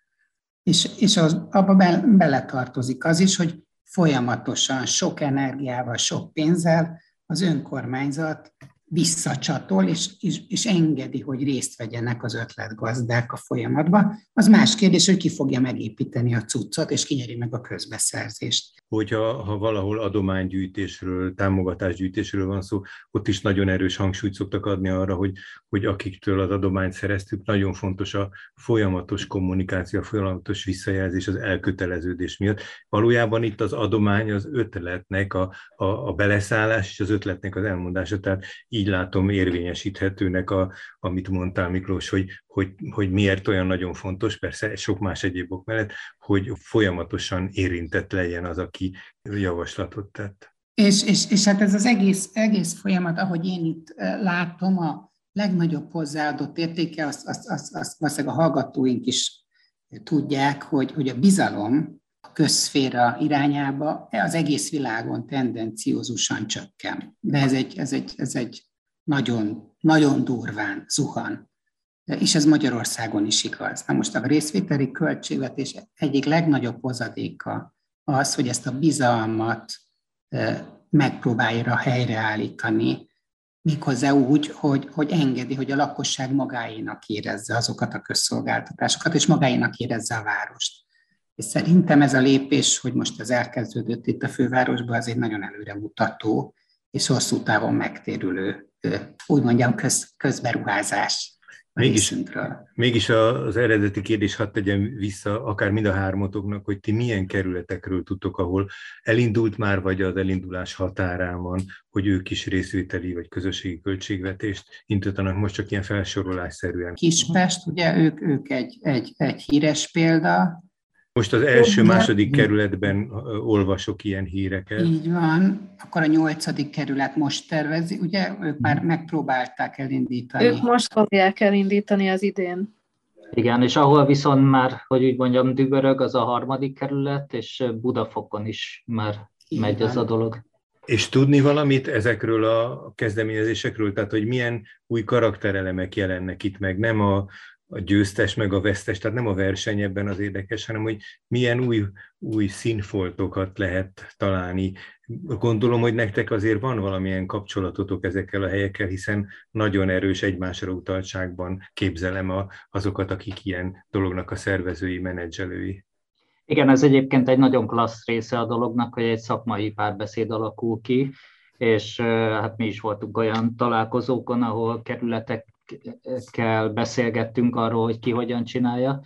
és, és az, abba be, beletartozik az is, hogy folyamatosan, sok energiával, sok pénzzel az önkormányzat visszacsatol, és, és, és engedi, hogy részt vegyenek az ötletgazdák a folyamatba. Az más kérdés, hogy ki fogja megépíteni a cuccot, és kinyeri meg a közbeszerzést. Hogyha ha valahol adománygyűjtésről, támogatásgyűjtésről van szó, ott is nagyon erős hangsúlyt szoktak adni arra, hogy, hogy akiktől az adományt szereztük, nagyon fontos a folyamatos kommunikáció, a folyamatos visszajelzés az elköteleződés miatt. Valójában itt az adomány az ötletnek a, a, a beleszállás és az ötletnek az elmondása, tehát így látom érvényesíthetőnek, a, amit mondtál Miklós, hogy, hogy, hogy miért olyan nagyon fontos, persze sok más egyéb ok mellett, hogy folyamatosan érintett legyen az, aki javaslatot tett. És, és, és hát ez az egész, egész folyamat, ahogy én itt látom, a legnagyobb hozzáadott értéke, azt, azt, azt, azt valószínűleg a hallgatóink is tudják, hogy, hogy a bizalom közszféra irányába az egész világon tendenciózusan csökken. De ez egy, ez egy, ez egy nagyon, nagyon durván zuhan. És ez Magyarországon is igaz. Na most a részvételi költségvetés egyik legnagyobb hozadéka az, hogy ezt a bizalmat megpróbálja helyreállítani, méghozzá úgy, hogy, hogy engedi, hogy a lakosság magáénak érezze azokat a közszolgáltatásokat, és magáénak érezze a várost. És szerintem ez a lépés, hogy most ez elkezdődött itt a fővárosban, az egy nagyon előremutató és hosszú távon megtérülő, úgy mondjam, köz, közberuházás. Mégis, mégis az eredeti kérdés hadd tegyem vissza, akár mind a hármatoknak, hogy ti milyen kerületekről tudtok, ahol elindult már, vagy az elindulás határán van, hogy ők is részvételi vagy közösségi költségvetést indítanak, most csak ilyen felsorolásszerűen. Kispest, ugye ők, ők egy, egy, egy híres példa, most az első, második kerületben olvasok ilyen híreket. Így van. Akkor a nyolcadik kerület most tervezi, ugye? Ők már mhm. megpróbálták elindítani. Ők most fogják elindítani az idén. Igen, és ahol viszont már, hogy úgy mondjam, dübörög, az a harmadik kerület, és Budafokon is már Így megy van. ez a dolog. És tudni valamit ezekről a kezdeményezésekről, tehát hogy milyen új karakterelemek jelennek itt meg, nem a, a győztes meg a vesztes, tehát nem a verseny ebben az érdekes, hanem hogy milyen új, új színfoltokat lehet találni. Gondolom, hogy nektek azért van valamilyen kapcsolatotok ezekkel a helyekkel, hiszen nagyon erős egymásra utaltságban képzelem a, azokat, akik ilyen dolognak a szervezői, menedzselői. Igen, ez egyébként egy nagyon klassz része a dolognak, hogy egy szakmai párbeszéd alakul ki, és hát mi is voltunk olyan találkozókon, ahol kerületek kell beszélgettünk arról, hogy ki hogyan csinálja.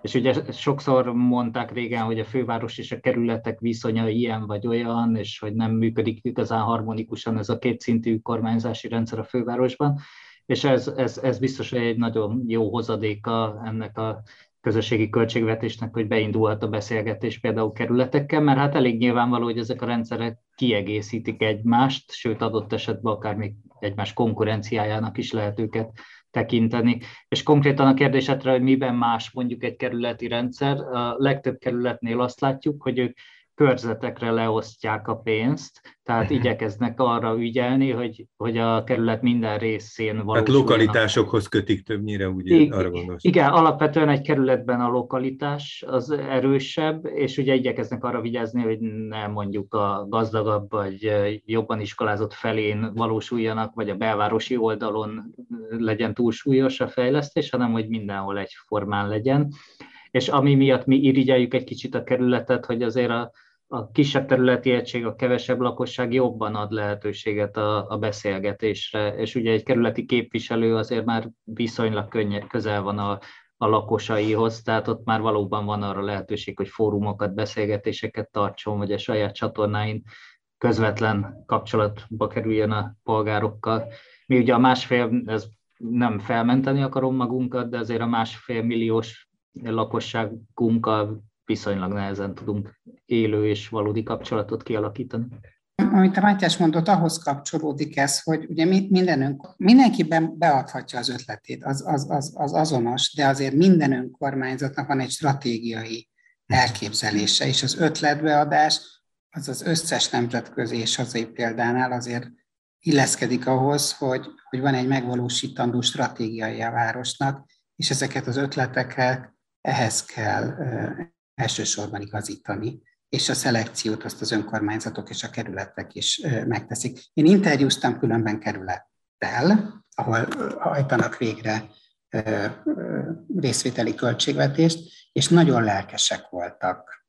És ugye sokszor mondták régen, hogy a főváros és a kerületek viszonya ilyen vagy olyan, és hogy nem működik igazán harmonikusan ez a kétszintű kormányzási rendszer a fővárosban. És ez, ez, ez biztos, egy nagyon jó hozadéka ennek a közösségi költségvetésnek, hogy beindulhat a beszélgetés például kerületekkel, mert hát elég nyilvánvaló, hogy ezek a rendszerek kiegészítik egymást, sőt adott esetben akár még egymás konkurenciájának is lehet őket tekinteni. És konkrétan a kérdésetre, hogy miben más mondjuk egy kerületi rendszer, a legtöbb kerületnél azt látjuk, hogy ők körzetekre leosztják a pénzt, tehát uh-huh. igyekeznek arra ügyelni, hogy, hogy a kerület minden részén valósulnak. Hát lokalitásokhoz kötik többnyire, ugye I- arra gondolsz? Igen, alapvetően egy kerületben a lokalitás az erősebb, és ugye igyekeznek arra vigyázni, hogy ne mondjuk a gazdagabb vagy jobban iskolázott felén valósuljanak, vagy a belvárosi oldalon legyen túlsúlyos a fejlesztés, hanem hogy mindenhol egyformán legyen és ami miatt mi irigyeljük egy kicsit a kerületet, hogy azért a, a kisebb területi egység, a kevesebb lakosság jobban ad lehetőséget a, a beszélgetésre, és ugye egy kerületi képviselő azért már viszonylag könnye, közel van a, a lakosaihoz, tehát ott már valóban van arra lehetőség, hogy fórumokat, beszélgetéseket tartson, vagy a saját csatornáin közvetlen kapcsolatba kerüljön a polgárokkal. Mi ugye a másfél, ez nem felmenteni akarom magunkat, de azért a másfél milliós lakosságunkkal viszonylag nehezen tudunk élő és valódi kapcsolatot kialakítani. Amit a Mátyás mondott, ahhoz kapcsolódik ez, hogy ugye mindenünk, mindenki beadhatja az ötletét, az, az, az, az azonos, de azért minden önkormányzatnak van egy stratégiai elképzelése, és az ötletbeadás az az összes nemzetközi és hazai példánál azért illeszkedik ahhoz, hogy, hogy van egy megvalósítandó stratégiai a városnak, és ezeket az ötleteket ehhez kell elsősorban igazítani, és a szelekciót azt az önkormányzatok és a kerületek is megteszik. Én interjúztam különben kerülettel, ahol hajtanak végre részvételi költségvetést, és nagyon lelkesek voltak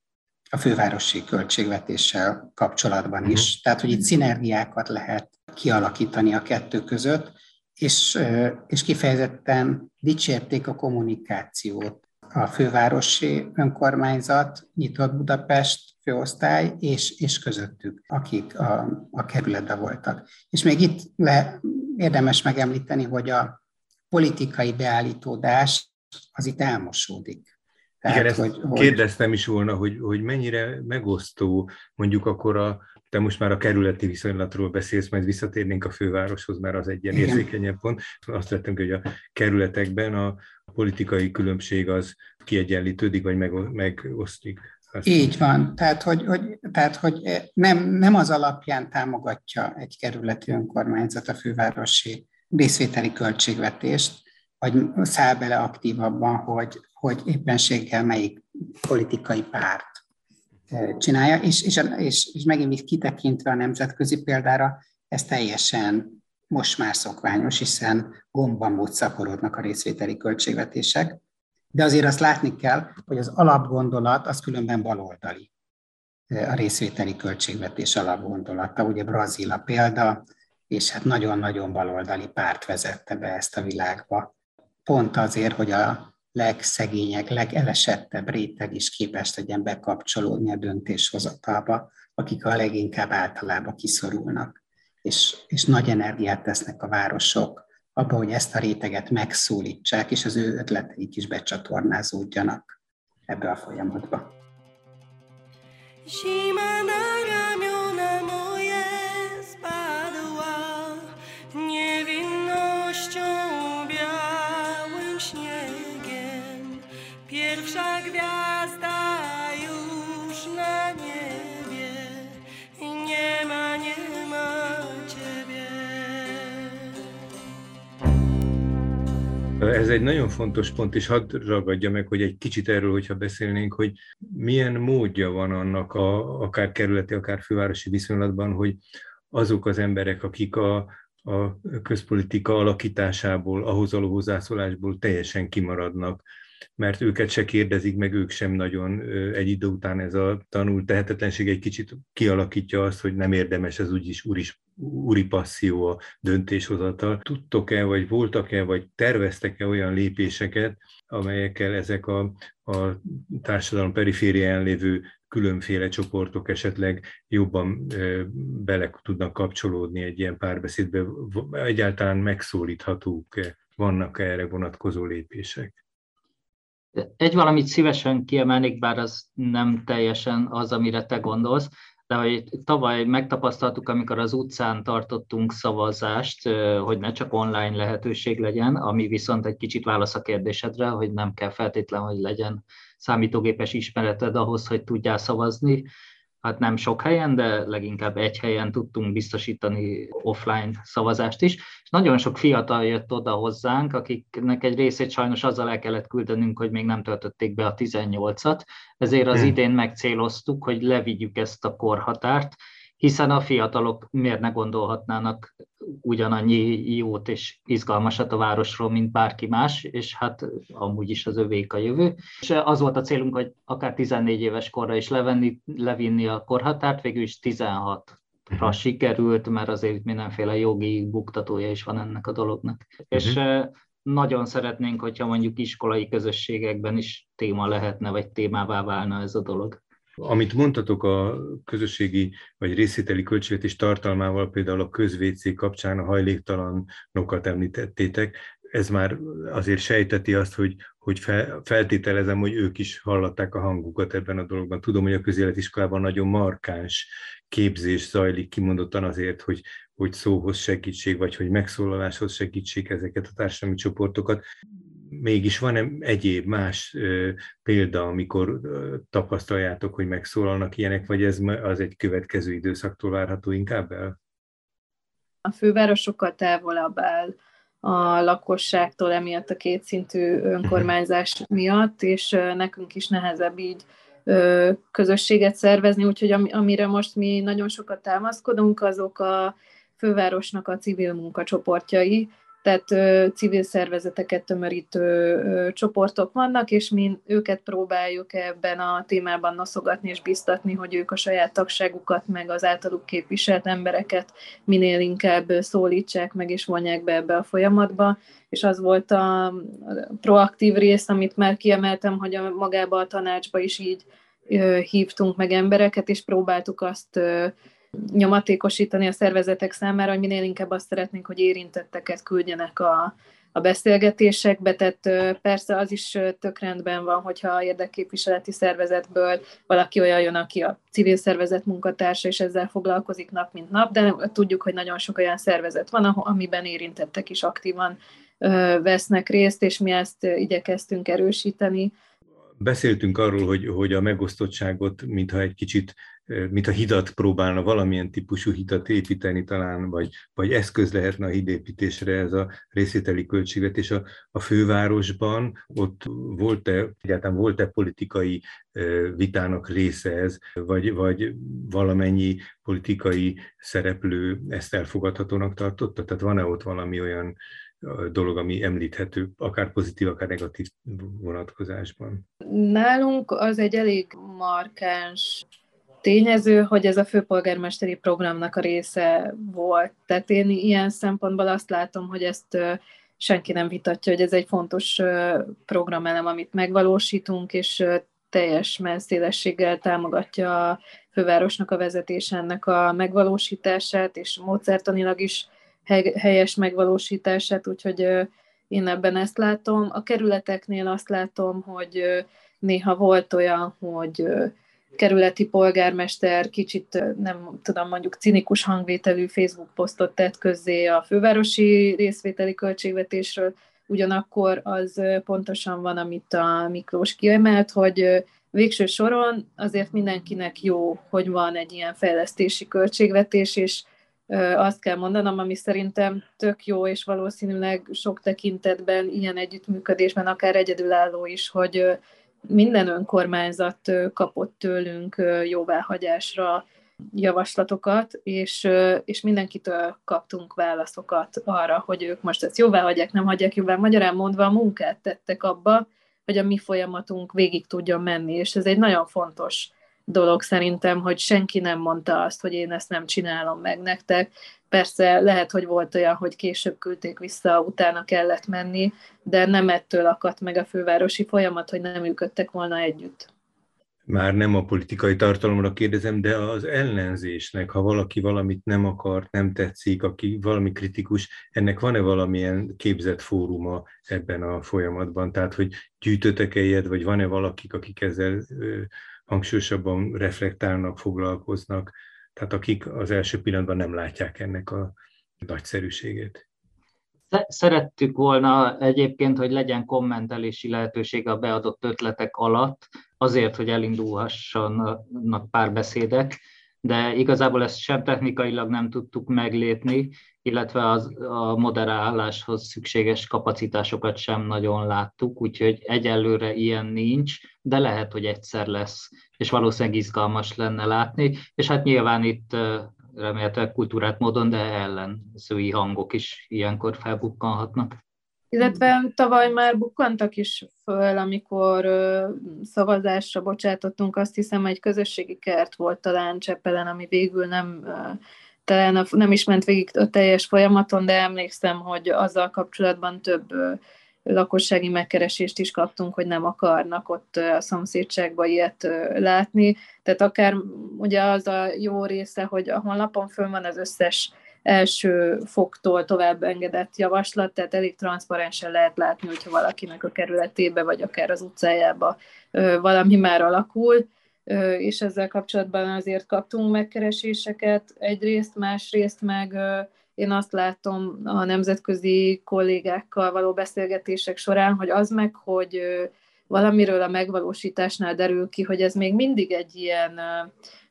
a fővárosi költségvetéssel kapcsolatban is. Mhm. Tehát, hogy itt szinergiákat lehet kialakítani a kettő között, és, és kifejezetten dicsérték a kommunikációt a fővárosi önkormányzat, Nyitott Budapest főosztály, és, és közöttük, akik a, a kerületben voltak. És még itt le, érdemes megemlíteni, hogy a politikai beállítódás az itt elmosódik. Tehát, Igen, ezt hogy, kérdeztem is volna, hogy, hogy mennyire megosztó mondjuk akkor a, te most már a kerületi viszonylatról beszélsz, majd visszatérnénk a fővároshoz, mert az egy ilyen érzékenyebb pont. Azt vettünk, hogy a kerületekben a politikai különbség az kiegyenlítődik, vagy megosztik. Azt Így van. Tehát, hogy, hogy, tehát, hogy nem, nem az alapján támogatja egy kerületi önkormányzat a fővárosi részvételi költségvetést, vagy száll bele aktívabban, hogy, hogy éppenséggel melyik politikai párt csinálja, és, és, és, és megint kitekintve a nemzetközi példára, ez teljesen most már szokványos, hiszen gomban szaporodnak a részvételi költségvetések, de azért azt látni kell, hogy az alapgondolat az különben baloldali. A részvételi költségvetés alapgondolata, ugye Brazil a példa, és hát nagyon-nagyon baloldali párt vezette be ezt a világba. pont azért, hogy a legszegények, legelesettebb réteg is képes legyen bekapcsolódni a döntéshozatalba, akik a leginkább általában kiszorulnak. És, és nagy energiát tesznek a városok abba, hogy ezt a réteget megszólítsák, és az ő ötleteik is becsatornázódjanak ebbe a folyamatba. Ez egy nagyon fontos pont, és hadd ragadja meg, hogy egy kicsit erről, hogyha beszélnénk, hogy milyen módja van annak a, akár kerületi, akár fővárosi viszonylatban, hogy azok az emberek, akik a, a közpolitika alakításából, ahhoz való hozzászólásból teljesen kimaradnak, mert őket se kérdezik meg, ők sem nagyon egy idő után ez a tanult tehetetlenség egy kicsit kialakítja azt, hogy nem érdemes ez úgyis úris, úri passzió a döntéshozatal. Tudtok-e, vagy voltak-e, vagy terveztek-e olyan lépéseket, amelyekkel ezek a, a társadalom periférián lévő különféle csoportok esetleg jobban bele tudnak kapcsolódni egy ilyen párbeszédbe, egyáltalán megszólíthatók vannak erre vonatkozó lépések? Egy valamit szívesen kiemelnék, bár az nem teljesen az, amire te gondolsz, de hogy tavaly megtapasztaltuk, amikor az utcán tartottunk szavazást, hogy ne csak online lehetőség legyen, ami viszont egy kicsit válasz a kérdésedre, hogy nem kell feltétlen, hogy legyen számítógépes ismereted ahhoz, hogy tudjál szavazni, hát nem sok helyen, de leginkább egy helyen tudtunk biztosítani offline szavazást is. És nagyon sok fiatal jött oda hozzánk, akiknek egy részét sajnos azzal el kellett küldenünk, hogy még nem töltötték be a 18-at, ezért az hmm. idén megcéloztuk, hogy levigyük ezt a korhatárt, hiszen a fiatalok miért ne gondolhatnának ugyanannyi jót és izgalmasat a városról, mint bárki más, és hát amúgy is az övék a jövő. És az volt a célunk, hogy akár 14 éves korra is levenni, levinni a korhatárt, végül is 16 ra mhm. sikerült, mert azért mindenféle jogi buktatója is van ennek a dolognak. Uh-huh. És nagyon szeretnénk, hogyha mondjuk iskolai közösségekben is téma lehetne, vagy témává válna ez a dolog. Amit mondtatok a közösségi vagy részvételi költségvetés tartalmával, például a közvécé kapcsán a hajléktalanokat említettétek, ez már azért sejteti azt, hogy, hogy fel, feltételezem, hogy ők is hallatták a hangukat ebben a dologban. Tudom, hogy a közéletiskolában nagyon markáns képzés zajlik kimondottan azért, hogy, hogy szóhoz segítség, vagy hogy megszólaláshoz segítség ezeket a társadalmi csoportokat mégis van-e egyéb más példa, amikor tapasztaljátok, hogy megszólalnak ilyenek, vagy ez az egy következő időszaktól várható inkább el? A főváros sokkal távolabb áll a lakosságtól emiatt a kétszintű önkormányzás miatt, és nekünk is nehezebb így közösséget szervezni, úgyhogy amire most mi nagyon sokat támaszkodunk, azok a fővárosnak a civil munkacsoportjai, tehát ö, civil szervezeteket tömörítő ö, csoportok vannak, és mi őket próbáljuk ebben a témában noszogatni és biztatni, hogy ők a saját tagságukat, meg az általuk képviselt embereket minél inkább szólítsák meg és vonják be ebbe a folyamatba, és az volt a proaktív rész, amit már kiemeltem, hogy a, magába a tanácsba is így ö, hívtunk meg embereket, és próbáltuk azt nyomatékosítani a szervezetek számára, hogy minél inkább azt szeretnénk, hogy érintetteket küldjenek a, a beszélgetésekbe, tehát persze az is tök rendben van, hogyha érdekképviseleti szervezetből valaki olyan jön, aki a civil szervezet munkatársa, és ezzel foglalkozik nap mint nap, de tudjuk, hogy nagyon sok olyan szervezet van, amiben érintettek is aktívan vesznek részt, és mi ezt igyekeztünk erősíteni. Beszéltünk arról, hogy, hogy a megosztottságot, mintha egy kicsit mint a hidat próbálna valamilyen típusú hidat építeni talán, vagy, vagy eszköz lehetne a hídépítésre ez a részvételi költségvetés. A, a fővárosban ott volt-e, egyáltalán volt-e politikai vitának része ez, vagy, vagy valamennyi politikai szereplő ezt elfogadhatónak tartotta? Tehát van-e ott valami olyan dolog, ami említhető, akár pozitív, akár negatív vonatkozásban? Nálunk az egy elég markáns tényező, hogy ez a főpolgármesteri programnak a része volt. Tehát én ilyen szempontból azt látom, hogy ezt senki nem vitatja, hogy ez egy fontos programelem, amit megvalósítunk, és teljes messzélességgel támogatja a fővárosnak a vezetés ennek a megvalósítását, és módszertanilag is helyes megvalósítását, úgyhogy én ebben ezt látom. A kerületeknél azt látom, hogy néha volt olyan, hogy kerületi polgármester kicsit, nem tudom, mondjuk cinikus hangvételű Facebook posztot tett közzé a fővárosi részvételi költségvetésről, ugyanakkor az pontosan van, amit a Miklós kiemelt, hogy végső soron azért mindenkinek jó, hogy van egy ilyen fejlesztési költségvetés, és azt kell mondanom, ami szerintem tök jó, és valószínűleg sok tekintetben ilyen együttműködésben akár egyedülálló is, hogy minden önkormányzat kapott tőlünk jóváhagyásra javaslatokat, és, és mindenkitől kaptunk válaszokat arra, hogy ők most ezt jóvá hagyják, nem hagyják jóvá. Magyarán mondva a munkát tettek abba, hogy a mi folyamatunk végig tudjon menni, és ez egy nagyon fontos dolog szerintem, hogy senki nem mondta azt, hogy én ezt nem csinálom meg nektek. Persze lehet, hogy volt olyan, hogy később küldték vissza, utána kellett menni, de nem ettől akadt meg a fővárosi folyamat, hogy nem működtek volna együtt. Már nem a politikai tartalomra kérdezem, de az ellenzésnek, ha valaki valamit nem akar, nem tetszik, aki valami kritikus, ennek van-e valamilyen képzett fóruma ebben a folyamatban? Tehát, hogy gyűjtötek-e ilyet, vagy van-e valakik, akik ezzel hangsúlyosabban reflektálnak, foglalkoznak, tehát akik az első pillanatban nem látják ennek a nagyszerűségét. Szerettük volna egyébként, hogy legyen kommentelési lehetőség a beadott ötletek alatt, azért, hogy elindulhassanak párbeszédek, de igazából ezt sem technikailag nem tudtuk meglépni, illetve az, a moderáláshoz szükséges kapacitásokat sem nagyon láttuk, úgyhogy egyelőre ilyen nincs, de lehet, hogy egyszer lesz, és valószínűleg izgalmas lenne látni, és hát nyilván itt remélhetőleg kultúrát módon, de ellenzői hangok is ilyenkor felbukkanhatnak. Illetve tavaly már bukkantak is föl, amikor szavazásra bocsátottunk, azt hiszem egy közösségi kert volt talán Cseppelen, ami végül nem talán nem is ment végig a teljes folyamaton, de emlékszem, hogy azzal kapcsolatban több lakossági megkeresést is kaptunk, hogy nem akarnak ott a szomszédságban ilyet látni. Tehát akár ugye az a jó része, hogy a honlapon föl van az összes első foktól tovább engedett javaslat, tehát elég transzparensen lehet látni, hogyha valakinek a kerületébe, vagy akár az utcájába valami már alakul, és ezzel kapcsolatban azért kaptunk megkereséseket egyrészt, másrészt meg én azt látom a nemzetközi kollégákkal való beszélgetések során, hogy az meg, hogy valamiről a megvalósításnál derül ki, hogy ez még mindig egy ilyen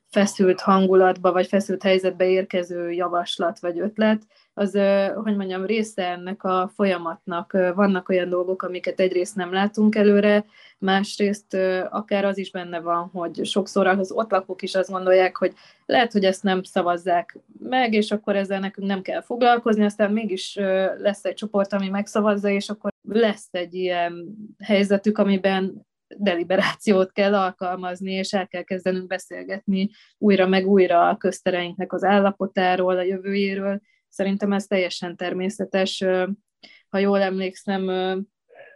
feszült hangulatba, vagy feszült helyzetbe érkező javaslat vagy ötlet, az, hogy mondjam, része ennek a folyamatnak. Vannak olyan dolgok, amiket egyrészt nem látunk előre, másrészt akár az is benne van, hogy sokszor az ott lakók is azt gondolják, hogy lehet, hogy ezt nem szavazzák meg, és akkor ezzel nekünk nem kell foglalkozni, aztán mégis lesz egy csoport, ami megszavazza, és akkor lesz egy ilyen helyzetük, amiben deliberációt kell alkalmazni, és el kell kezdenünk beszélgetni újra meg újra a köztereinknek az állapotáról, a jövőjéről. Szerintem ez teljesen természetes. Ha jól emlékszem,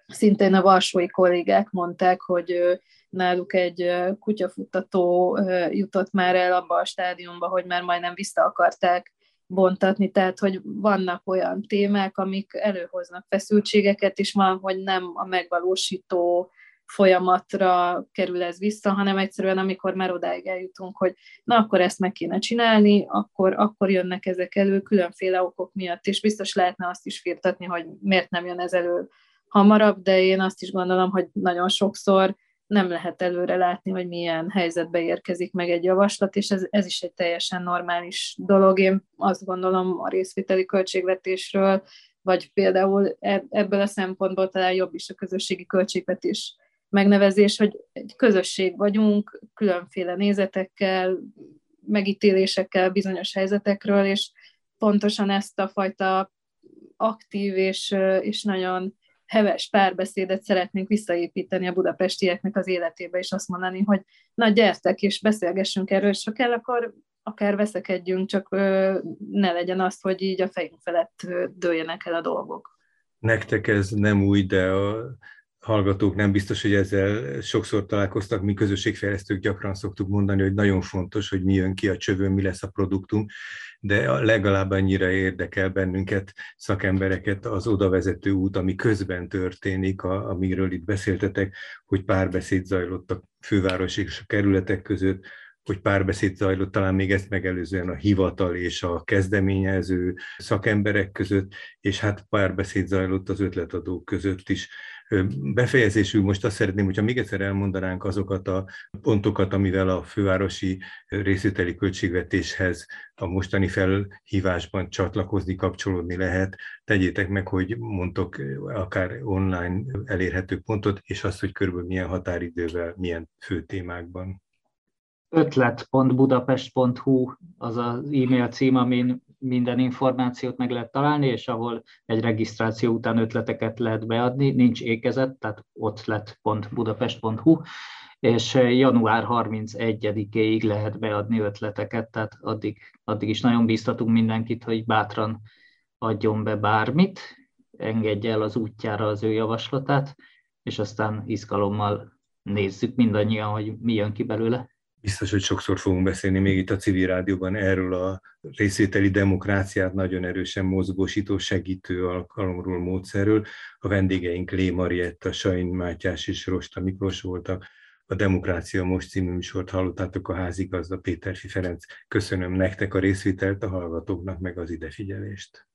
szintén a varsói kollégák mondták, hogy náluk egy kutyafuttató jutott már el abba a stádiumba, hogy már majdnem vissza akarták bontatni, tehát hogy vannak olyan témák, amik előhoznak feszültségeket, és van, hogy nem a megvalósító folyamatra kerül ez vissza, hanem egyszerűen amikor már odáig eljutunk, hogy na akkor ezt meg kéne csinálni, akkor, akkor jönnek ezek elő különféle okok miatt, és biztos lehetne azt is firtatni, hogy miért nem jön ez elő hamarabb, de én azt is gondolom, hogy nagyon sokszor nem lehet előre látni, hogy milyen helyzetbe érkezik meg egy javaslat, és ez, ez is egy teljesen normális dolog. Én azt gondolom a részvételi költségvetésről, vagy például ebből a szempontból talán jobb is a közösségi költségvetés megnevezés, hogy egy közösség vagyunk, különféle nézetekkel, megítélésekkel bizonyos helyzetekről, és pontosan ezt a fajta aktív és, és nagyon heves párbeszédet szeretnénk visszaépíteni a budapestieknek az életébe, és azt mondani, hogy na gyertek, és beszélgessünk erről, és ha kell, akkor akár veszekedjünk, csak ne legyen az, hogy így a fejünk felett dőljenek el a dolgok. Nektek ez nem új, de a hallgatók nem biztos, hogy ezzel sokszor találkoztak. Mi közösségfejlesztők gyakran szoktuk mondani, hogy nagyon fontos, hogy mi jön ki a csövön, mi lesz a produktunk, de legalább annyira érdekel bennünket, szakembereket az oda vezető út, ami közben történik, a, amiről itt beszéltetek, hogy párbeszéd zajlott a főváros és a kerületek között, hogy párbeszéd zajlott, talán még ezt megelőzően a hivatal és a kezdeményező szakemberek között, és hát párbeszéd zajlott az ötletadók között is. Befejezésül most azt szeretném, hogyha még egyszer elmondanánk azokat a pontokat, amivel a fővárosi részvételi költségvetéshez a mostani felhívásban csatlakozni, kapcsolódni lehet. Tegyétek meg, hogy mondtok akár online elérhető pontot, és azt, hogy körülbelül milyen határidővel, milyen fő témákban ötlet.budapest.hu az az e-mail cím, amin minden információt meg lehet találni, és ahol egy regisztráció után ötleteket lehet beadni, nincs ékezet, tehát ötlet.budapest.hu, és január 31-ig lehet beadni ötleteket, tehát addig, addig is nagyon bíztatunk mindenkit, hogy bátran adjon be bármit, engedje el az útjára az ő javaslatát, és aztán izgalommal nézzük mindannyian, hogy mi jön ki belőle. Biztos, hogy sokszor fogunk beszélni még itt a civil rádióban erről a részvételi demokráciát nagyon erősen mozgósító, segítő alkalomról, módszerről. A vendégeink Lé Marietta, Sain Mátyás és Rosta Miklós voltak. A Demokrácia Most című műsort hallottátok a házigazda Péterfi Ferenc. Köszönöm nektek a részvételt, a hallgatóknak meg az idefigyelést.